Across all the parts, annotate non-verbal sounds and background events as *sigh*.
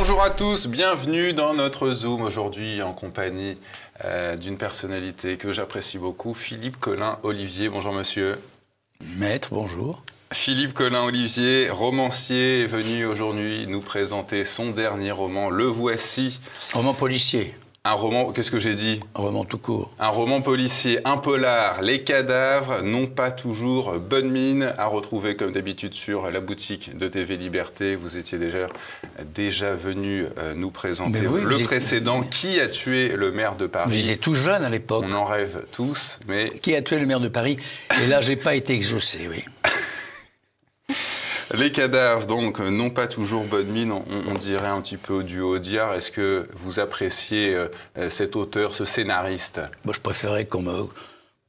Bonjour à tous, bienvenue dans notre Zoom aujourd'hui en compagnie euh, d'une personnalité que j'apprécie beaucoup, Philippe Colin Olivier. Bonjour monsieur. Maître, bonjour. Philippe Colin Olivier, romancier, est venu aujourd'hui nous présenter son dernier roman, Le Voici. Roman policier. Un roman, qu'est-ce que j'ai dit Un roman tout court. Un roman policier, un polar, les cadavres n'ont pas toujours bonne mine, à retrouver comme d'habitude sur la boutique de TV Liberté. Vous étiez déjà, déjà venu euh, nous présenter oui, le précédent. Qui a tué le maire de Paris étiez tout jeune à l'époque. On en rêve tous, mais Qui a tué le maire de Paris? Et là, j'ai pas été exaucé, oui. Les cadavres, donc, n'ont pas toujours bonne mine. On, on dirait un petit peu du Audiard. Est-ce que vous appréciez euh, cet auteur, ce scénariste? Moi, je préférais qu'on me,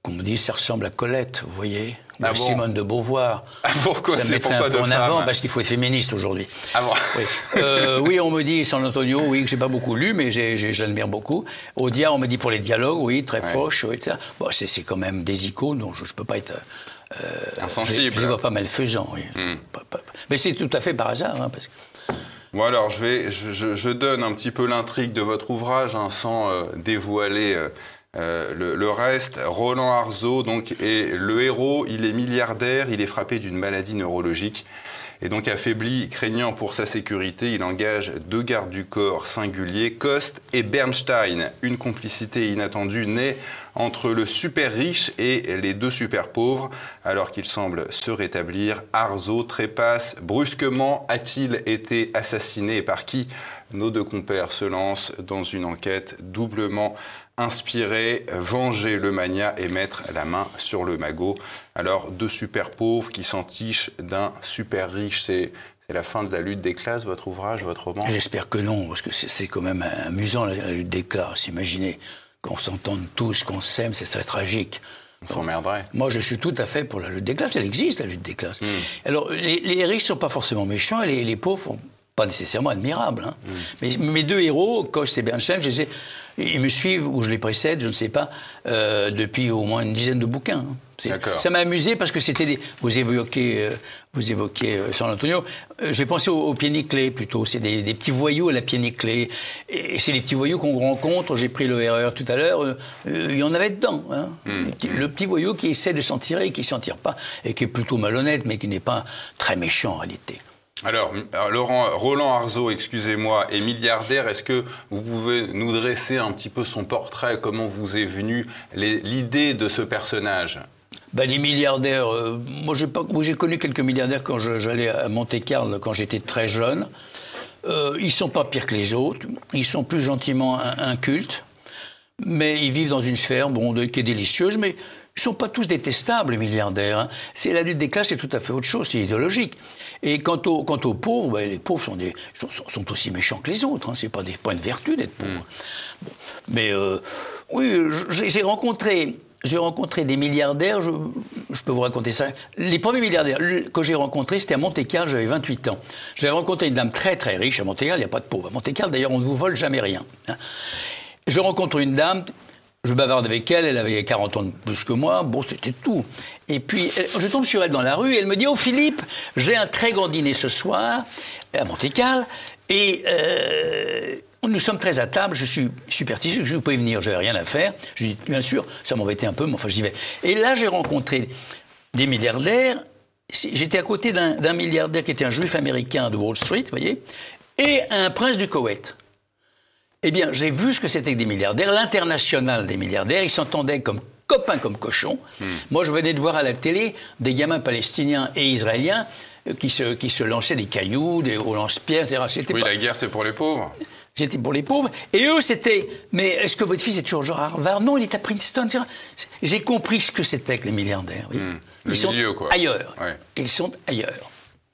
qu'on me dise ça ressemble à Colette, vous voyez Ou Ah bon Simone de Beauvoir. Ah, Pourquoi ça c'est mettrait un peu de en avant parce qu'il faut être féministe aujourd'hui. Ah bon Oui. Euh, oui, on me dit San Antonio, oui, que j'ai pas beaucoup lu, mais j'admire beaucoup. Audia, on me dit pour les dialogues, oui, très Ouais. proches, oui, etc. Bon, c'est c'est quand même des icônes, donc je, je peux pas être. Insensible. Je, je vois pas malfaisant, oui. Hmm. Pas- pas- Mais c'est tout à fait par hasard, hein, parce que. Bon alors, je, vais, je, donne un petit peu l'intrigue de votre ouvrage, hein, sans euh, dévoiler euh, euh, le, le reste. Roland Arzo donc, est le héros, il est milliardaire, il est frappé d'une maladie neurologique. Et donc affaibli, craignant pour sa sécurité, il engage deux gardes du corps singuliers, Coste et Bernstein. Une complicité inattendue naît entre le super riche et les deux super pauvres. Alors qu'il semble se rétablir, Arzo trépasse brusquement. A-t-il été assassiné et par qui? Nos deux compères se lancent dans une enquête doublement inspirée, venger le mania et mettre la main sur le magot. Alors, deux super pauvres qui s'entichent d'un super riche, c'est c'est la fin de la lutte des classes, votre ouvrage, votre roman? J'espère que non, parce que c'est quand même amusant la, la lutte des classes. Imaginez qu'on s'entende tous, qu'on s'aime, ce serait tragique. On s'emmerderait. Moi, je suis tout à fait pour la lutte des classes. Elle existe, la lutte des classes. Alors, les, les riches sont pas forcément méchants et les, les pauvres sont pas nécessairement admirables. hein. Mais mes deux héros, Coste et Bernstein, je les ai- ils me suivent ou je les précède, je ne sais pas, euh, depuis au moins une dizaine de bouquins. hein. Ça m'a amusé parce que c'était des. Vous évoquez, euh, vous évoquez euh, San Antonio. Euh, J'ai pensé aux, aux pieds nickelés plutôt. C'est des, des petits voyous à la pied nickelée. Et c'est les petits voyous qu'on rencontre. J'ai pris le RER tout à l'heure. il y en avait dedans. hein. Le, petit, le petit voyou qui essaie de s'en tirer, qui s'en tire pas, et qui est plutôt malhonnête, mais qui n'est pas très méchant en réalité. Alors, alors, Laurent, Roland Arzo, excusez-moi, est milliardaire. Est-ce que vous pouvez nous dresser un petit peu son portrait? Comment vous est venue l'idée de ce personnage? Ben, les milliardaires, euh, moi j'ai connu quelques milliardaires quand j'allais à Monte-Carlo quand j'étais très jeune. Euh, ils sont pas pires que les autres, ils sont plus gentiment in- incultes, mais ils vivent dans une sphère bon, de- qui est délicieuse, mais ils sont pas tous détestables, les milliardaires. hein. C'est la lutte des classes, c'est tout à fait autre chose, c'est idéologique. Et quant aux, quant aux pauvres, ben, les pauvres sont, des, sont, sont- sont aussi méchants que les autres. Hein. C'est pas des points de vertu d'être pauvre. Bon. Mais euh, oui, j'ai rencontré, j'ai rencontré des milliardaires. Je, je peux vous raconter ça. Les premiers milliardaires que j'ai rencontrés, c'était à Monte-Carlo. J'avais 28 ans. J'avais rencontré une dame très très riche à Monte-Carlo. Il n'y a pas de pauvres à Monte-Carlo. D'ailleurs, on ne vous vole jamais rien. Je rencontre une dame. Je bavarde avec elle, elle avait 40 ans de plus que moi, bon, c'était tout. Et puis, je tombe sur elle dans la rue, et elle me dit, oh Philippe, j'ai un très grand dîner ce soir, à Monte-Carlo, et euh, nous sommes très à table, je suis superstitieux, je pouvais venir, j'avais rien à faire. Je lui dis, bien sûr, ça m'embêtait un peu, mais enfin, j'y vais. Et là, j'ai rencontré des milliardaires, j'étais à côté d'un d'un milliardaire qui était un juif américain de Wall Street, vous voyez, et un prince du Koweït. Eh bien, j'ai vu ce que c'était que des milliardaires, l'international des milliardaires. Ils s'entendaient comme copains, comme cochons. Moi, je venais de voir à la télé des gamins palestiniens et israéliens euh, qui se, qui se lançaient des cailloux, des au lance-pierres, etc. Oui, pas- la guerre, c'est pour les pauvres. C'était pour les pauvres. Et eux, c'était. Mais est-ce que votre fils est toujours genre à Harvard? Non, il est à Princeton. etc. J'ai compris ce que c'était que les milliardaires. oui. Hmm. le Ils sont quoi. ailleurs. Ouais. Ils sont ailleurs.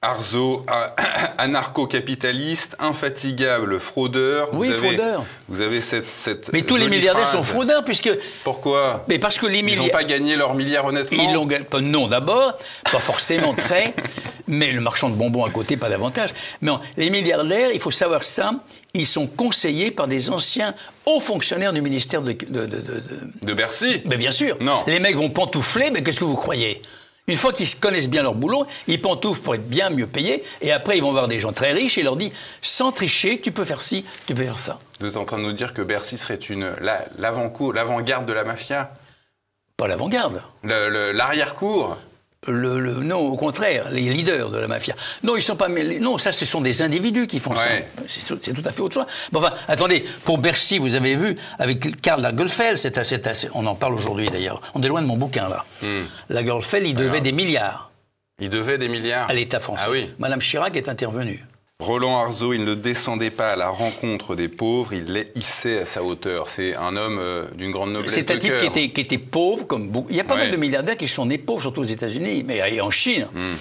Arzo, *coughs* anarcho-capitaliste, infatigable fraudeur. Oui, vous avez, fraudeur. Vous avez cette. cette Mais tous les milliardaires phrase. sont fraudeurs, puisque. Pourquoi Mais parce que les Ils n'ont milliardaires. pas gagné leur milliard honnêtement Ils l'ont gagné. Non, d'abord, pas forcément très, *laughs* mais le marchand de bonbons à côté, pas davantage. Mais non, les milliardaires, il faut savoir ça, ils sont conseillés par des anciens hauts fonctionnaires du ministère de. de- de- de- de- De Bercy Mais bien sûr. Non. Les mecs vont pantoufler, mais qu'est-ce que vous croyez? Une fois qu'ils connaissent bien leur boulot, ils pantouflent pour être bien mieux payés, et après ils vont voir des gens très riches et leur disent sans tricher, tu peux faire ci, tu peux faire ça. Vous êtes en train de nous dire que Bercy serait une l'avant-garde de la mafia? Pas l'avant-garde. L'arrière-cour? Le, non, au contraire, les leaders de la mafia. Non, ils sont pas. Non, ça, ce sont des individus qui font ça. C'est tout à fait autre chose. Bon, enfin, attendez, pour Bercy, vous avez vu, avec Karl Lagerfeld, c'est assez, on en parle aujourd'hui d'ailleurs. On est loin de mon bouquin là. Hmm. Lagerfeld, il devait des milliards. Il devait des milliards à l'État français. Ah oui. Madame Chirac est intervenue. Roland Arzo, il ne descendait pas à la rencontre des pauvres, il les hissait à sa hauteur. C'est un homme euh, d'une grande noblesse C'est un type qui était, qui était, pauvre, comme beaucoup. Il y a pas mal de milliardaires qui sont nés pauvres, surtout aux États-Unis, mais et en Chine. Hmm.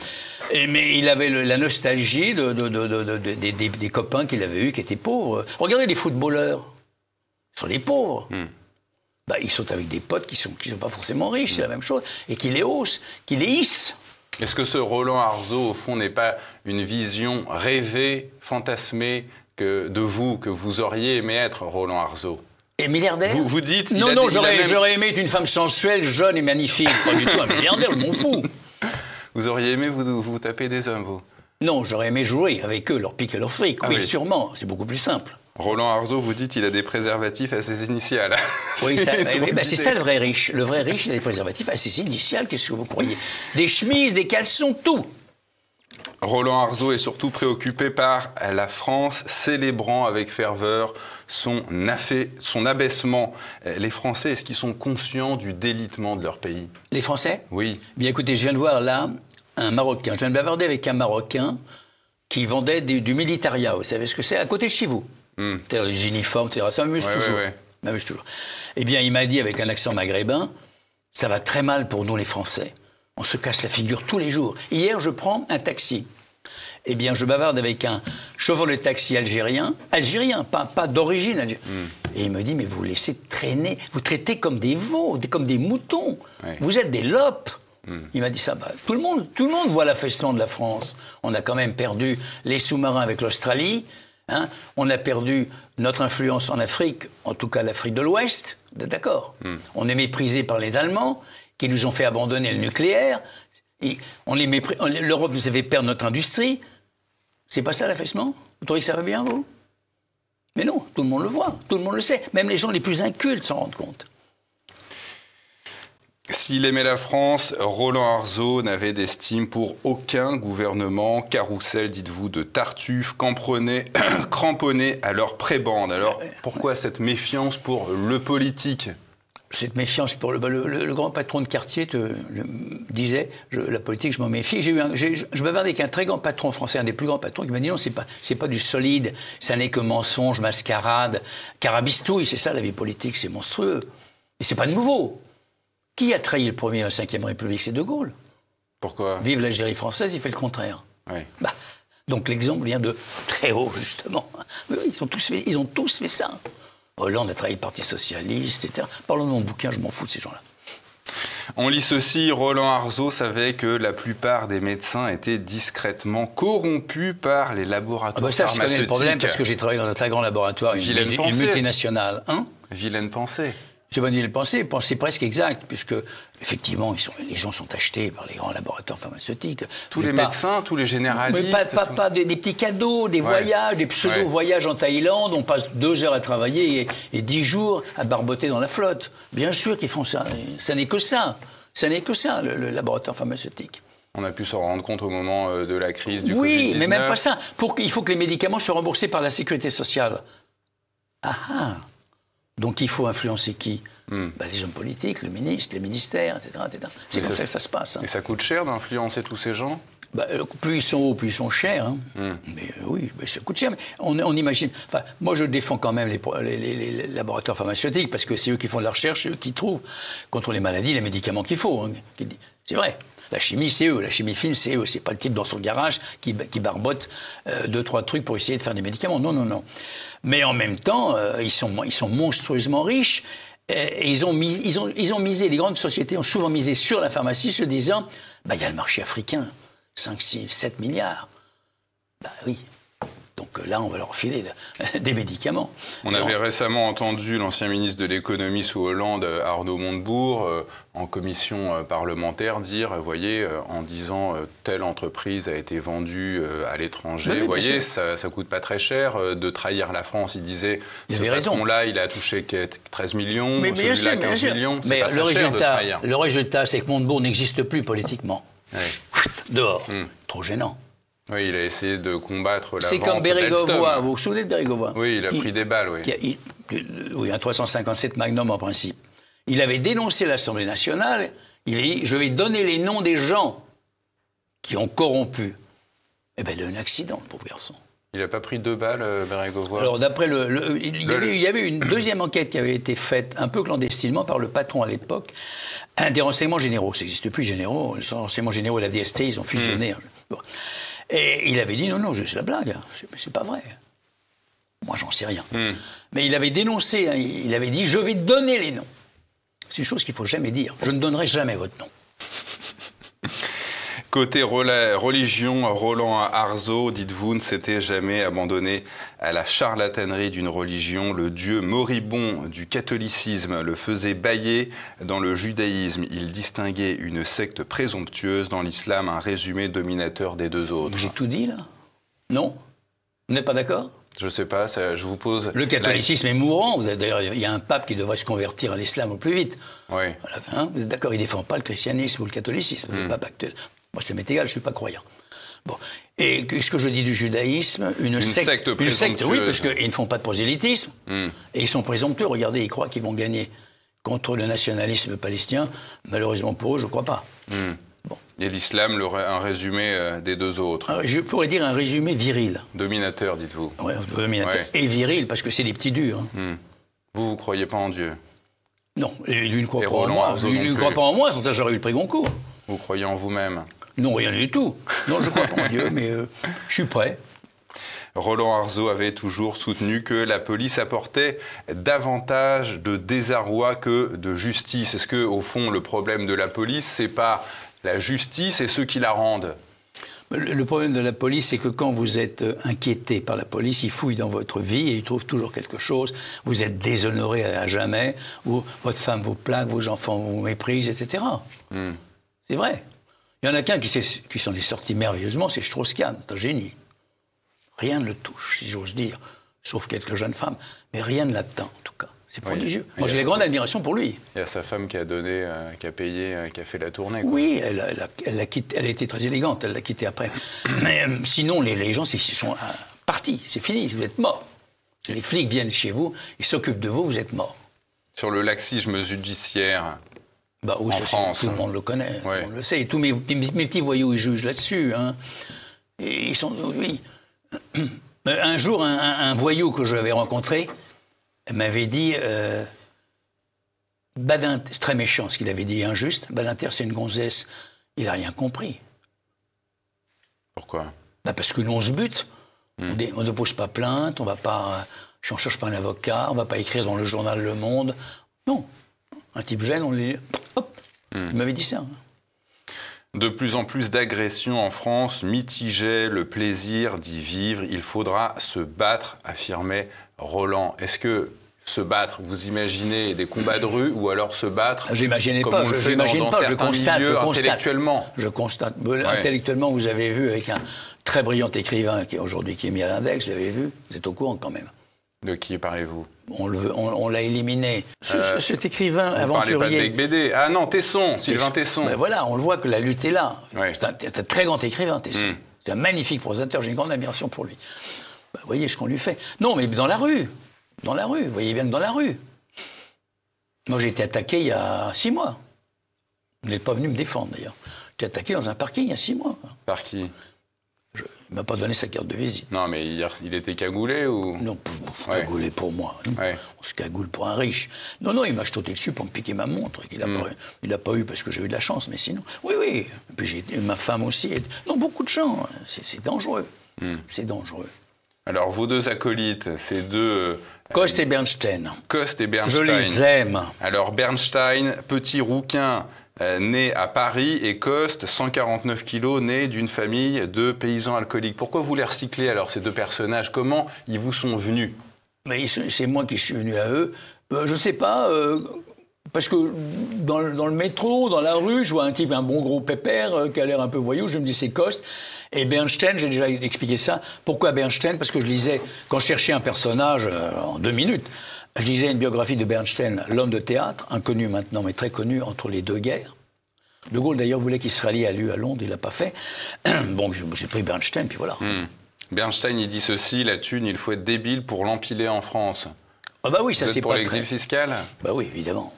Et, mais il avait la nostalgie de, des, copains qu'il avait eus qui étaient pauvres. Regardez les footballeurs. Ils sont des pauvres. Hmm. Bah, ils sont avec des potes qui ne sont, qui sont pas forcément riches, c'est la même chose, et qui les haussent, qui les hissent. Est-ce que ce Roland Arzo, au fond, n'est pas une vision rêvée, fantasmée que, de vous, que vous auriez aimé être Roland Arzo et milliardaire? Vous, vous dites. Non, non, j'aurais aimé être une femme sensuelle, jeune et magnifique. Pas du tout un milliardaire, je m'en fous. *laughs* Vous auriez aimé vous, vous taper des hommes, vous? Non, j'aurais aimé jouer avec eux, leur pique et leur fric. Ah oui, sûrement. C'est beaucoup plus simple. Roland Arzo, vous dites il a des préservatifs à ses initiales. *laughs* Oui, *laughs* bah, c'est ça le vrai riche. Le vrai riche, il a des préservatifs à ses initiales, qu'est-ce que vous croyez Des chemises, des caleçons, tout. Roland Arzo est surtout préoccupé par la France, célébrant avec ferveur son, son abaissement. Les Français, est-ce qu'ils sont conscients du délitement de leur pays? Les Français? Oui. Bien écoutez, je viens de voir là un Marocain. Je viens de bavarder avec un Marocain qui vendait du, du militaria. Vous savez ce que c'est? À côté de chez vous. Hmm. Les uniformes, etc. Ça m'amuse toujours. toujours. Eh bien, il m'a dit avec un accent maghrébin, ça va très mal pour nous les Français. On se casse la figure tous les jours. Hier, je prends un taxi. Eh bien, je bavarde avec un chauffeur de taxi algérien, algérien, pas, pas d'origine algérienne. Hmm. Et il me dit, mais vous laissez traîner, vous traitez comme des veaux, comme des moutons. Vous êtes des lopes. Hmm. Il m'a dit ça. Bah, tout, le monde, tout le monde voit l'affaissement de la France. On a quand même perdu les sous-marins avec l'Australie. Hein. on a perdu notre influence en Afrique, en tout cas l'Afrique de l'Ouest, d'accord. Hmm. On est méprisé par les Allemands, qui nous ont fait abandonner le nucléaire. on L'Europe nous a fait perdre notre industrie. C'est pas ça l'affaissement? Vous trouvez que ça va bien, vous? Mais non, tout le monde le voit, tout le monde le sait. Même les gens les plus incultes s'en rendent compte. S'il aimait la France, Roland Arzo n'avait d'estime pour aucun gouvernement. Carrousel, dites-vous, de Tartuffe, cramponné *coughs* à leur prébande. Alors pourquoi cette méfiance pour le politique? Cette méfiance pour le, le, grand patron de quartier te, disait la politique je m'en méfie. J'ai eu je, me bavardais avec un très grand patron français un des plus grands patrons qui m'a dit non c'est pas c'est pas du solide. Ça n'est que mensonge mascarade carabistouille. C'est ça la vie politique c'est monstrueux. Et c'est pas nouveau qui a trahi le premier à la Ve République? C'est De Gaulle. Pourquoi? Vive l'Algérie française, il fait le contraire. Oui. Bah, donc l'exemple vient de très haut, justement. Ils ont tous fait, ils ont tous fait ça. Hollande a trahi le Parti Socialiste, etc. Parlons de mon bouquin, je m'en fous de ces gens-là. On lit ceci, Roland Arzo savait que la plupart des médecins étaient discrètement corrompus par les laboratoires ah bah ça, je connais le problème parce que j'ai travaillé dans un très grand laboratoire, une, une multinationale. Hein? Vilaine pensée. C'est pas le penser, penser presque exact, puisque effectivement, ils sont, les gens sont achetés par les grands laboratoires pharmaceutiques. Tous les médecins, tous les généralistes. Mais pas, pas, des, petits cadeaux, des voyages, des pseudo-voyages en Thaïlande. On passe deux heures à travailler et, dix jours à barboter dans la flotte. Bien sûr qu'ils font ça. Ça n'est que ça. Ça n'est que ça, le, laboratoire pharmaceutique. On a pu s'en rendre compte au moment euh, de la crise du oui, Oui, mais même pas ça. Pour il faut que les médicaments soient remboursés par la sécurité sociale. Ah ah donc il faut influencer qui? Hmm. bah, Les hommes politiques, le ministre, les ministères, etc. C'est comme ça, que ça se passe. Hein. Et ça coûte cher d'influencer tous ces gens? Bah, euh, plus ils sont hauts, plus ils sont chers. Hein. Hmm. Mais euh, oui, ça coûte cher. on, imagine. moi, je défends quand même les, laboratoires pharmaceutiques parce que c'est eux qui font de la recherche, c'est eux qui trouvent contre les maladies les médicaments qu'il faut. Hein. C'est vrai. La chimie, c'est eux. La chimie fine, c'est eux. C'est pas le type dans son garage qui, barbote euh, deux, trois trucs pour essayer de faire des médicaments. Non, non, non. Mais en même temps, euh, ils, sont, monstrueusement riches. Et ils, ont ils, ont, ils ont misé, les grandes sociétés ont souvent misé sur la pharmacie, se disant bah, il y a le marché africain, 5, 6, 7 milliards. Bah oui. Que là, on va leur filer *laughs* des médicaments. On avait récemment entendu l'ancien ministre de l'économie sous Hollande, Arnaud Montebourg, euh, en commission euh, parlementaire dire, vous voyez, en disant telle entreprise a été vendue à l'étranger, vous voyez, ça, ça coûte pas très cher de trahir la France. Il disait, il ce patron-là, il a touché 13 millions, celui-là 15 millions. Mais le résultat, le résultat, c'est que Montebourg n'existe plus politiquement. Dehors. Hmm. Trop gênant. Oui, il a essayé de combattre la C'est comme Bérégovoy. Vous vous souvenez de Bérégovoy Oui, il a pris des balles, oui. oui, un 357 Magnum en principe. Il avait dénoncé l'Assemblée nationale. Il a dit Je vais donner les noms des gens qui ont corrompu. Eh bien, il a eu un accident, le pauvre garçon. Il n'a pas pris deux balles, euh, Bérégovoy Alors, d'après le. il, y avait, il, y avait, une deuxième enquête qui avait été faite, un peu clandestinement, par le patron à l'époque, un des renseignements généraux. Ça n'existe plus, généraux. Les renseignements généraux et la DST, ils ont fusionné. Hmm. Et il avait dit non, non, c'est la blague, hein. c'est pas vrai. Moi, j'en sais rien. Hmm. Mais il avait dénoncé, hein. il avait dit je vais donner les noms. C'est une chose qu'il faut jamais dire. Je ne donnerai jamais votre nom. *laughs* Côté religion, Roland Arzo, dites-vous, ne s'était jamais abandonné à la charlatanerie d'une religion. Le dieu moribond du catholicisme le faisait bailler dans le judaïsme. Il distinguait une secte présomptueuse dans l'islam, un résumé dominateur des deux autres. J'ai tout dit là Non? Vous n'êtes pas d'accord? Je ne sais pas, je vous pose. Le catholicisme est mourant. D'ailleurs, il y a un pape qui devrait se convertir à l'islam au plus vite. Oui. vous êtes d'accord Il ne défend pas le christianisme ou le catholicisme, le hmm. pape actuel. Moi, ça m'est égal, je ne suis pas croyant. Bon. Et qu'est-ce que je dis du judaïsme? Une, secte, Une secte, oui, parce qu'ils ne font pas de prosélytisme. Hmm. Et ils sont présomptueux. Regardez, ils croient qu'ils vont gagner contre le nationalisme palestinien. Malheureusement pour eux, je ne crois pas. Hmm. Bon. Et l'islam, un résumé euh, des deux autres ah, Je pourrais dire un résumé viril. Dominateur, dites-vous. Oui, dominateur. Et viril, parce que c'est des petits durs. Hein. Hmm. Vous, vous ne croyez pas en Dieu? Non, et lui ne croit pas en moi. Lui ne croit pas en moi, sans ça j'aurais eu le prix Goncourt. Vous croyez en vous-même? Non, rien du tout. Non, je crois en Dieu, mais euh, je suis prêt. Roland Arzo avait toujours soutenu que la police apportait davantage de désarroi que de justice. Est-ce que, au fond, le problème de la police, c'est pas la justice et ceux qui la rendent? Le problème de la police, c'est que quand vous êtes euh, inquiété par la police, ils fouillent dans votre vie et ils trouvent toujours quelque chose. Vous êtes déshonoré à jamais, ou votre femme vous plaque, vos enfants vous méprisent, etc. Hmm. C'est vrai. Il y en a qu'un qui, qui s'en est sorti merveilleusement, c'est Strauss-Kahn, c'est un génie. Rien ne le touche, si j'ose dire, sauf quelques jeunes femmes, mais rien ne l'atteint en tout cas. C'est prodigieux. Moi, j'ai une grande admiration pour lui. Il y a sa femme qui a donné, euh, qui a payé, euh, qui a fait la tournée. Oui, elle a, elle, quitté, elle a été très élégante, elle l'a quitté après. Mais euh, sinon, les, les gens, ils sont partis, c'est fini, vous êtes morts. Les flics viennent chez vous, ils s'occupent de vous, vous êtes morts. Sur le laxisme judiciaire, bah oui, tout le monde le connaît, on le sait. Et tous mes, petits voyous, ils jugent là-dessus. Hein. Et ils sont, oui. *clears throat* Un jour, un, voyou que j'avais rencontré m'avait dit euh, c'est très méchant ce qu'il avait dit, injuste. Badinter, c'est une gonzesse. Il n'a rien compris. Pourquoi? Bah Parce que nous, on se bute. Hmm. On, ne pose pas plainte, on va pas. on ne cherche pas un avocat, on ne va pas écrire dans le journal Le Monde. Non. Un type gêne, on lui Hop hmm. Il m'avait dit ça. De plus en plus d'agressions en France mitigeaient le plaisir d'y vivre. Il faudra se battre, affirmait Roland. Est-ce que se battre, vous imaginez des combats de rue ou alors se battre J'imaginais pas, je, n'imagine pas, je constate, je constate, intellectuellement? Je constate. Intellectuellement, vous avez vu avec un très brillant écrivain qui aujourd'hui qui est mis à l'index, vous avez vu, vous êtes au courant quand même. De qui parlez-vous? On l'a on, éliminé. Euh, cet écrivain vous aventurier. Pas de BD. Ah non, Tesson, Sylvain Tesson. Voilà, on le voit que la lutte est là. C'est un, très grand écrivain, Tesson. Hmm. C'est un magnifique prosateur, j'ai une grande admiration pour lui. Bah, vous voyez ce qu'on lui fait. Non, mais dans la rue. Dans la rue. Vous voyez bien que dans la rue. Moi, j'ai été attaqué il y a six mois. Vous n'êtes pas venu me défendre, d'ailleurs. J'ai été attaqué dans un parking il y a six mois. Par qui? Il m'a pas donné sa carte de visite. Non, mais il, il était cagoulé ou? Non, cagoulé pour moi. On se cagoule pour un riche. Non, non, il m'a jeté dessus pour me piquer ma montre. Il n'a hmm. pas, pas, eu parce que j'ai eu de la chance, mais sinon. Oui, oui. Et puis j'ai ma femme aussi. Non, beaucoup de gens. Hein. C'est dangereux. Hmm. C'est dangereux. Alors, vos deux acolytes, ces deux. Coste Kost et Bernstein. Kost et Bernstein. Je les aime. Alors, Bernstein, petit rouquin euh, né à Paris et Coste, 149 kilos, né d'une famille de paysans alcooliques. Pourquoi vous les recyclez alors, ces deux personnages? Comment ils vous sont venus? Mais c'est moi qui suis venu à eux. Euh, je ne sais pas, euh, parce que dans, le- métro, dans la rue, je vois un type, un bon gros pépère, qui a l'air un peu voyou, je me dis c'est Coste. Et Bernstein, j'ai déjà expliqué ça. Pourquoi Bernstein? Parce que je lisais, quand je cherchais un personnage en deux minutes, je lisais une biographie de Bernstein, l'homme de théâtre, inconnu maintenant, mais très connu entre les deux guerres. De Gaulle d'ailleurs voulait qu'il se rallie à lui à Londres, il l'a pas fait. *clears throat* Bon, j'ai pris Bernstein, puis voilà. Hmm. Bernstein, il dit ceci la thune, il faut être débile pour l'empiler en France. Ah bah oui, ça c'est pour l'exil très... fiscal? Bah oui, évidemment.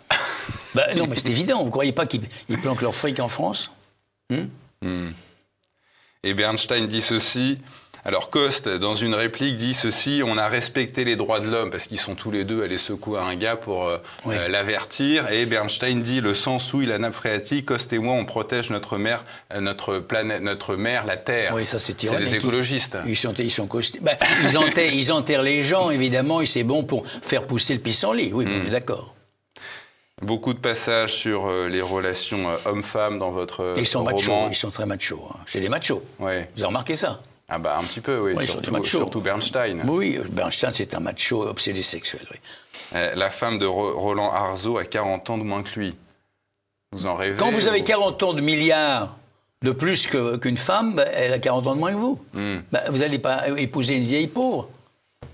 bah non, mais c'est évident. Vous croyez pas qu'ils ils planquent leur fric en France? Et Bernstein dit ceci. Alors Coste, dans une réplique, dit ceci on a respecté les droits de l'homme, parce qu'ils sont tous les deux allés secouer un gars pour euh, Oui. euh, l'avertir. Et Bernstein dit le sang souille la nappe phréatique, Coste et moi, on protège notre mère, euh, notre planète, notre mère, la Terre. Oui, ça c'est C'est ironique. les écologistes. Ils sont, ils sont costés. Bah, ils, enterrent, ils enterrent les gens, évidemment, et c'est bon pour faire pousser le pissenlit. Oui, on est d'accord. Beaucoup de passages sur les relations hommes-femmes dans votre Ils sont roman. machos, ils sont très machos. hein. C'est des machos. Ouais. Vous avez remarqué ça? Ah bah un petit peu, oui. Surtout, Bernstein. Oui, Bernstein, c'est un macho obsédé sexuel. oui. Euh, la femme de Ro- Roland Arzo a 40 ans de moins que lui. Vous en rêvez Quand vous avez ou- 40 ans de milliards de plus qu'une femme, bah, elle a 40 ans de moins que vous. Hmm. Bah, vous n'allez pas épouser une vieille pauvre.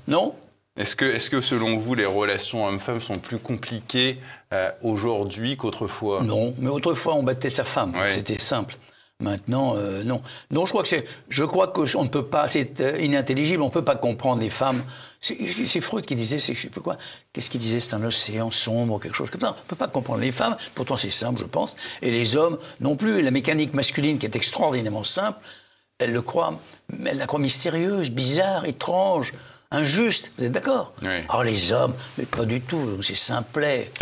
Non? Est-ce que, est que selon vous, les relations hommes-femmes sont plus compliquées euh, aujourd'hui qu'autrefois? Non, mais autrefois on battait sa femme, Ouais. c'était simple. Maintenant, euh, non. Non, je crois que c'est, je crois que on ne peut pas, c'est euh, inintelligible, on ne peut pas comprendre les femmes. C'est, c'est Freud qui disait, c'est je sais plus quoi. Qu'est-ce qu'il disait C'est un océan sombre, quelque chose comme ça. On ne peut pas comprendre les femmes. Pourtant, c'est simple, je pense. Et les hommes non plus. La mécanique masculine, qui est extraordinairement simple, elle le croit, elle la croit mystérieuse, bizarre, étrange, injuste. Vous êtes d'accord? Oui. Alors les hommes, mais pas du tout. C'est simplet.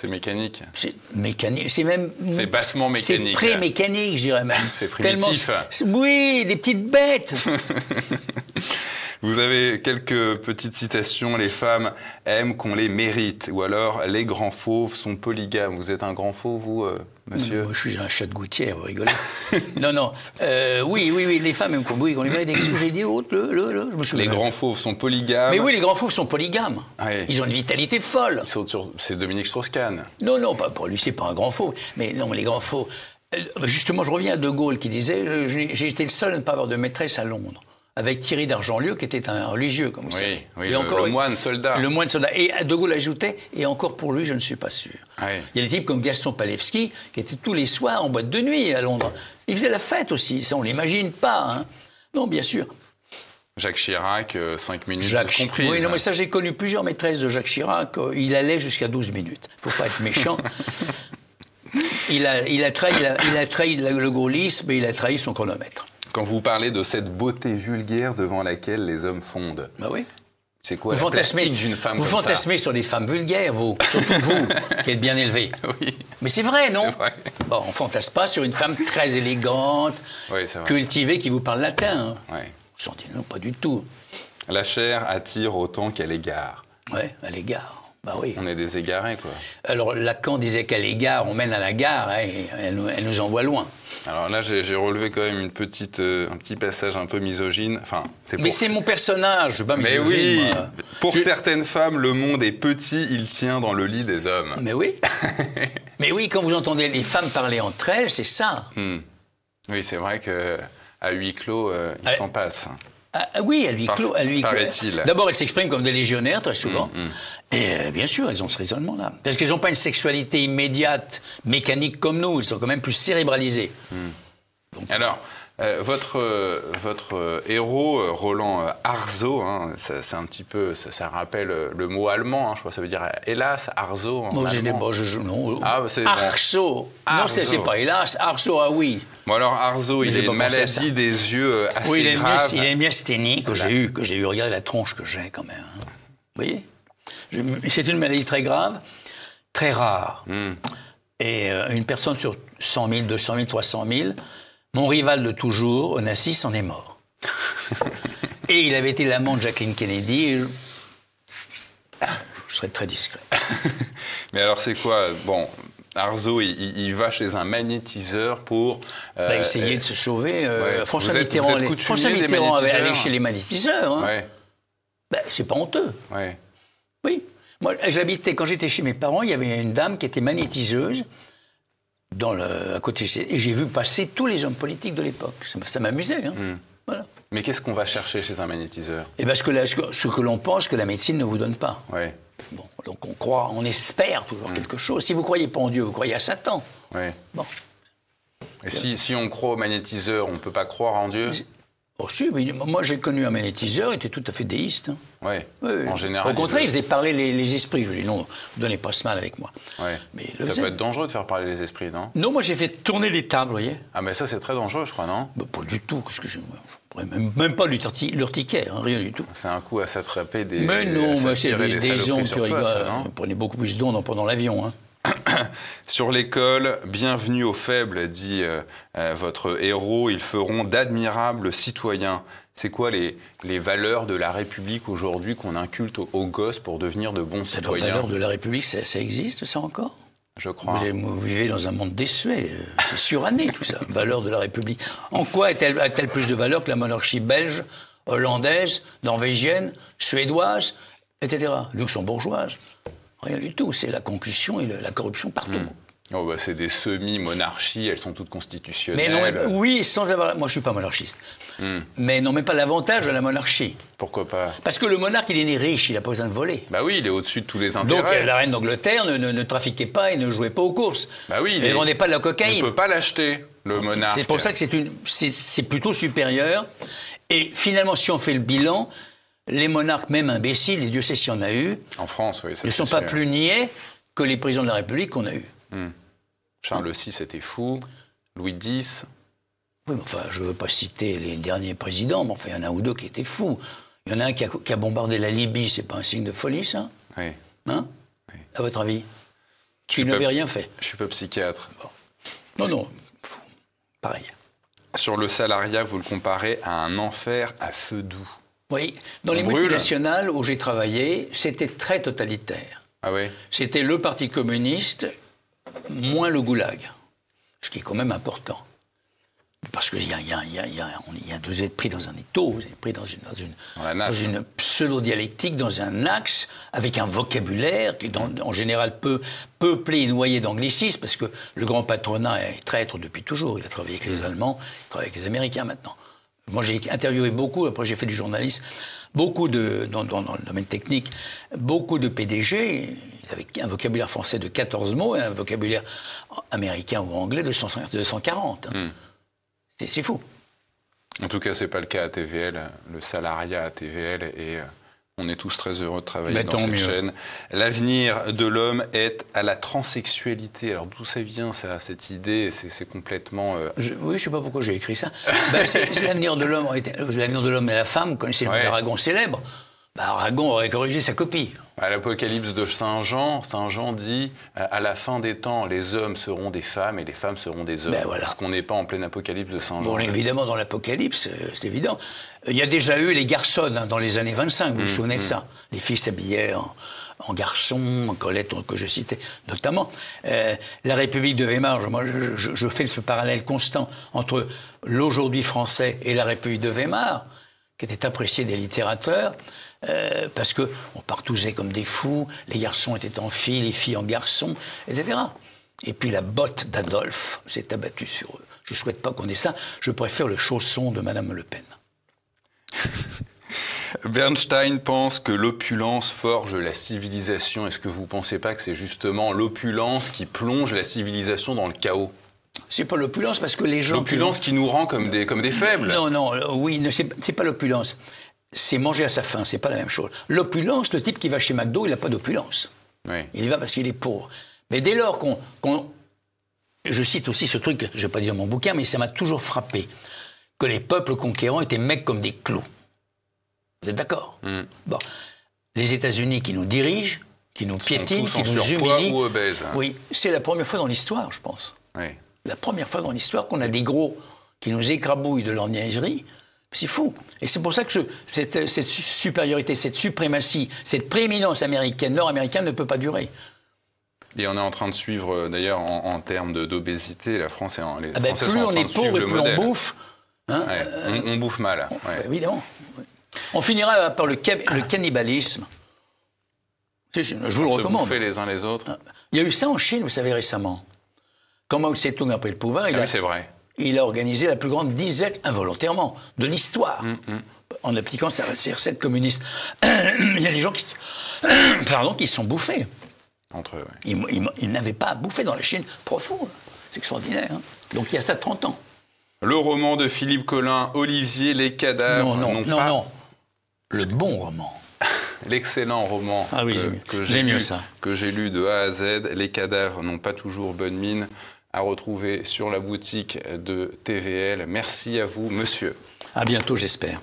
C'est mécanique. C'est mécanique, c'est même. C'est bassement mécanique. C'est pré-mécanique, je dirais même. C'est primitif. Tellement- oui, des petites bêtes. *laughs* Vous avez quelques petites citations. Les femmes aiment qu'on les mérite. Ou alors, les grands fauves sont polygames. Vous êtes un grand fauve, vous, euh, monsieur Moi, je suis un chat de gouttière, vous rigolez. *laughs* non, non. Euh, oui, oui, oui, les femmes oui, les mérite. Qu'est-ce que j'ai dit le, le, le, je me souviens Les grands fauves sont polygames. Mais oui, les grands fauves sont polygames. Ouais. Ils ont une vitalité folle. Ils sont sur- C'est Dominique Strauss-Kahn. Non, non, pas pour lui, c'est pas un grand faux. Mais non, les grands faux. Euh, Justement, je reviens à De Gaulle qui disait j'ai j'ai été le seul à ne pas avoir de maîtresse à Londres. Avec Thierry d'Argentlieu, qui était un religieux, comme vous Oui, savez. oui, le- le moine soldat. Le moine soldat. Et De Gaulle ajoutait, et encore pour lui, je ne suis pas sûr. Oui. Il y a des types comme Gaston Palevski, qui étaient tous les soirs en boîte de nuit à Londres. Ils faisaient la fête aussi, ça on l'imagine pas. hein. Non, bien sûr. Jacques Chirac, 5 minutes Jacques comprises. Oui, non, mais ça, j'ai connu plusieurs maîtresses de Jacques Chirac. euh, Il allait jusqu'à 12 minutes. Il faut pas être méchant. *laughs* il, a, il, a trahi, il, a, il a trahi le le gaullisme et il a trahi son chronomètre. Quand vous parlez de cette beauté vulgaire devant laquelle les hommes fondent, Bah oui. c'est quoi Vous la d'une femme vous comme ça fantasmez sur des femmes vulgaires, vous. Surtout vous, *laughs* qui êtes bien élevé. Oui. Mais c'est vrai, non vrai. Bon, on fantasme pas sur une femme très élégante, Oui, cultivée, qui vous parle latin. hein. Ouais. Sentez- Non, pas du tout. La chair attire autant qu'elle égare. Ouais, à l'égard. Bah oui. On est des égarés, quoi. Alors Lacan disait qu'à l'égard, on mène à la gare, hein, et elle, nous- elle nous envoie loin. Alors là, j'ai relevé quand même une petite, euh, un petit passage un peu misogyne. Enfin, c'est Mais pour- c'est mon personnage, je suis pas Mais misogyne, oui, moi. pour Je- certaines femmes, le monde est petit, il tient dans le lit des hommes. Mais oui. *laughs* Mais oui, quand vous entendez les femmes parler entre elles, c'est ça. Hmm. Oui, c'est vrai que à huis clos, euh, il Ah, s'en passe. Ah, ah oui, à lui paraît-il. D'abord, elles s'expriment comme des légionnaires, très souvent. Mm, Et euh, bien sûr, elles ont ce raisonnement-là. Parce qu'elles n'ont pas une sexualité immédiate, mécanique comme nous. Elles sont quand même plus cérébralisées. Alors, euh, votre, euh, votre euh, héros, Roland Arzo, hein, ça- c'est un petit peu, ça, ça rappelle le mot allemand, hein, je crois que ça veut dire hélas, Arzo en des allemand. bon, je, non. Ah. Arceau. Non, c'est Arzo. pas hélas. Arceau, ah oui. Bon alors Arzo, Mais il a pas une maladie des yeux assez Oui, il une, grave. myas- il a une myasthénie que j'ai eu, que j'ai eu. Regardez la tronche que j'ai quand même. hein. Vous voyez? C'est une maladie très grave, très rare. Hmm. Et une personne sur 100 000, 200 000, 300 000, mon rival de toujours, Onassis, en est mort. *laughs* et il avait été l'amant de Jacqueline Kennedy. Et je... je serais très discret. *laughs* Mais alors c'est quoi? Bon, Arzo, il, va chez un magnétiseur pour bah, essayer de se sauver. François Mitterrand, Mitterrand allait chez les magnétiseurs. Hein. Ben, c'est pas honteux. Oui. Moi, j'habitais, quand j'étais chez mes parents, il y avait une dame qui était magnétiseuse dans le, à côté Et j'ai vu passer tous les hommes politiques de l'époque. Ça, m'amusait. Hein. Hmm. Voilà. Mais qu'est-ce qu'on va chercher chez un magnétiseur? Eh bien, ce que, ce que l'on pense que la médecine ne vous donne pas. Bon, donc on croit, on espère toujours hmm. quelque chose. Si vous croyez pas en Dieu, vous croyez à Satan. Bon. Et si, si on croit au magnétiseur, on ne peut pas croire en Dieu? Oh, si, moi j'ai connu un magnétiseur, il était tout à fait déiste. Hein. Oui, en général. Au contraire, il, faisait parler les, esprits. Je lui ai dit non, ne donnez pas ce mal avec moi. Mais ça peut être dangereux de faire parler les esprits, non? Non, moi j'ai fait tourner les tables, vous voyez. Ah, mais ça c'est très dangereux, je crois, non? Bah, Pas du tout. Que je. même, même pas l'urticaire, hein, rien du tout. C'est un coup à s'attraper des. Mais non, c'est des, des ondes qui rigolent. Vous prenez beaucoup plus d'ondes pendant l'avion. Hein. *coughs* Sur l'école, bienvenue aux faibles, dit euh, euh, votre héros. Ils feront d'admirables citoyens. C'est quoi les, les, valeurs de la République aujourd'hui qu'on inculte aux, gosses pour devenir de bons citoyens Les valeurs de la République, ça, existe, ça encore? Je crois. Vous, vivez dans un monde désuet. Euh, c'est suranné, tout ça. *laughs* Valeurs de la République. En quoi a-t-elle plus de valeur que la monarchie belge, hollandaise, norvégienne, suédoise, etc., luxembourgeoise Rien du tout. C'est la concussion et la corruption partout. Hmm. Oh bah c'est des semi-monarchies, elles sont toutes constitutionnelles. Mais non, oui, sans avoir. Moi, je suis pas monarchiste. Hmm. Mais non, mais pas l'avantage de la monarchie. Pourquoi pas? Parce que le monarque, il est né riche, il a pas besoin de voler. Bah oui, il est au-dessus de tous les intérêts. Donc la reine d'Angleterre ne, ne, trafiquait pas et ne jouait pas aux courses. Bah oui, il ne vendait pas de la cocaïne. On ne peut pas l'acheter, le monarque. C'est pour ça que c'est une, c'est plutôt supérieur. Et finalement, si on fait le bilan, les monarques, même imbéciles, et Dieu sait s'il y en a eu, en France, oui, ne sont pas plus niais que les présidents de la République qu'on a eus. Hmm. Charles VI était fou, Louis X. Oui, mais enfin, je ne veux pas citer les derniers présidents, mais enfin, il y en a un ou deux qui étaient fous. Il y en a un qui a, bombardé la Libye, c'est pas un signe de folie, ça Oui. Hein oui. À votre avis Qui n'avait rien fait. Je suis pas psychiatre. Non, non, pareil. Sur le salariat, vous le comparez à un enfer à feu doux. Oui, dans les multinationales où j'ai travaillé, c'était très totalitaire. Ah oui C'était le Parti communiste moins le goulag, ce qui est quand même important. Parce qu'il y a, y, a, y, a, y a, vous êtes pris dans un étau, vous êtes pris dans une, dans une, dans une pseudo-dialectique, dans un axe, avec un vocabulaire qui est en général peu peuplé et noyé d'anglicisme, parce que le grand patronat est traître depuis toujours. Il a travaillé avec les Allemands, il travaille avec les Américains maintenant. Moi, j'ai interviewé beaucoup, après j'ai fait du journalisme, beaucoup de, dans, dans, le domaine technique, beaucoup de PDG, ils avaient un vocabulaire français de 14 mots et un vocabulaire américain ou anglais de 240. Hmm. C'est fou. En tout cas, ce n'est pas le cas à TVL. Le salariat à TVL est on est tous très heureux de travailler dans cette chaîne. L'avenir de l'homme est à la transsexualité. Alors d'où ça vient ça, cette idée? C'est complètement. Euh, oui, je ne sais pas pourquoi j'ai écrit ça. Ben, l'avenir de l'homme. L'avenir de l'homme et la femme. Vous connaissez ouais. le célèbre. Ben, Aragon aurait corrigé sa copie. À l'Apocalypse de Saint Jean, Saint Jean dit euh, à la fin des temps, les hommes seront des femmes et les femmes seront des hommes. Ben Parce qu'on n'est pas en pleine Apocalypse de Saint Jean. Bon, évidemment, dans l'Apocalypse, euh, c'est évident. Il y a déjà eu les garçons hein, dans les années 25, vous vous mmh, souvenez de mmh. ça? Les filles s'habillaient en, en garçons, Colette que je citais notamment. Euh, la République de Weimar, moi je, je, fais ce parallèle constant entre l'aujourd'hui français et la République de Weimar, qui était appréciée des littérateurs. Euh, parce qu'on partousait comme des fous, les garçons étaient en filles, les filles en garçons, etc. Et puis la botte d'Adolphe s'est abattue sur eux. Je ne souhaite pas qu'on ait ça, je préfère le chausson de Madame Le Pen. *laughs* Bernstein pense que l'opulence forge la civilisation. Est-ce que vous ne pensez pas que c'est justement l'opulence qui plonge la civilisation dans le chaos? C'est pas l'opulence parce que les gens. L'opulence qui, nous rend comme des, comme des faibles. Non, non, oui, c'est pas l'opulence c'est manger à sa faim, c'est pas la même chose. L'opulence, le type qui va chez McDo, il n'a pas d'opulence. Il y va parce qu'il est pauvre. Mais dès lors qu'on. je cite aussi ce truc, je ne vais pas dire dans mon bouquin, mais ça m'a toujours frappé, que les peuples conquérants étaient mecs comme des clous. Vous êtes d'accord mm. Bon. Les États-Unis qui nous dirigent, qui nous piétinent, qui nous humilient. Ou obèses. Oui, c'est la première fois dans l'histoire, je pense. La première fois dans l'histoire qu'on a des gros qui nous écrabouillent de leur niaiserie c'est fou. Et c'est pour ça que cette, supériorité, cette suprématie, cette prééminence américaine, nord-américaine ne peut pas durer. Et on est en train de suivre, euh, d'ailleurs, en, en termes d'obésité, la France est en. Les Ah ben, plus sont en on est pauvre et plus modèle. on bouffe. hein, Ouais, on, on bouffe mal. ouais. bah, évidemment. On finira par le, ca- le cannibalisme. Je vous le Se recommande. bouffer les uns les autres. Il y a eu ça en Chine, vous savez, récemment. Quand Mao Tse-tung a pris le pouvoir, il, Ah a, oui, c'est vrai. Il a organisé la plus grande disette, involontairement, de l'histoire, Mm, en appliquant sa- ses recettes communistes. *coughs* il y a des gens qui, se- *coughs* pardon, qui sont bouffés. Entre eux, ouais. Ils, ils- ils n'avaient pas à bouffer dans la Chine profonde. C'est extraordinaire. hein. Donc il y a ça 30 ans. Le roman de Philippe Collin, Olivier, Les cadavres. non, non, non, pas- non. Le bon roman. *laughs* L'excellent roman Ah oui, que, j'aime mieux. que J'aime j'ai mieux lu, ça. que j'ai lu de A à Z. Les cadavres n'ont pas toujours bonne mine à retrouver sur la boutique de TVL. Merci à vous, monsieur. À bientôt, j'espère.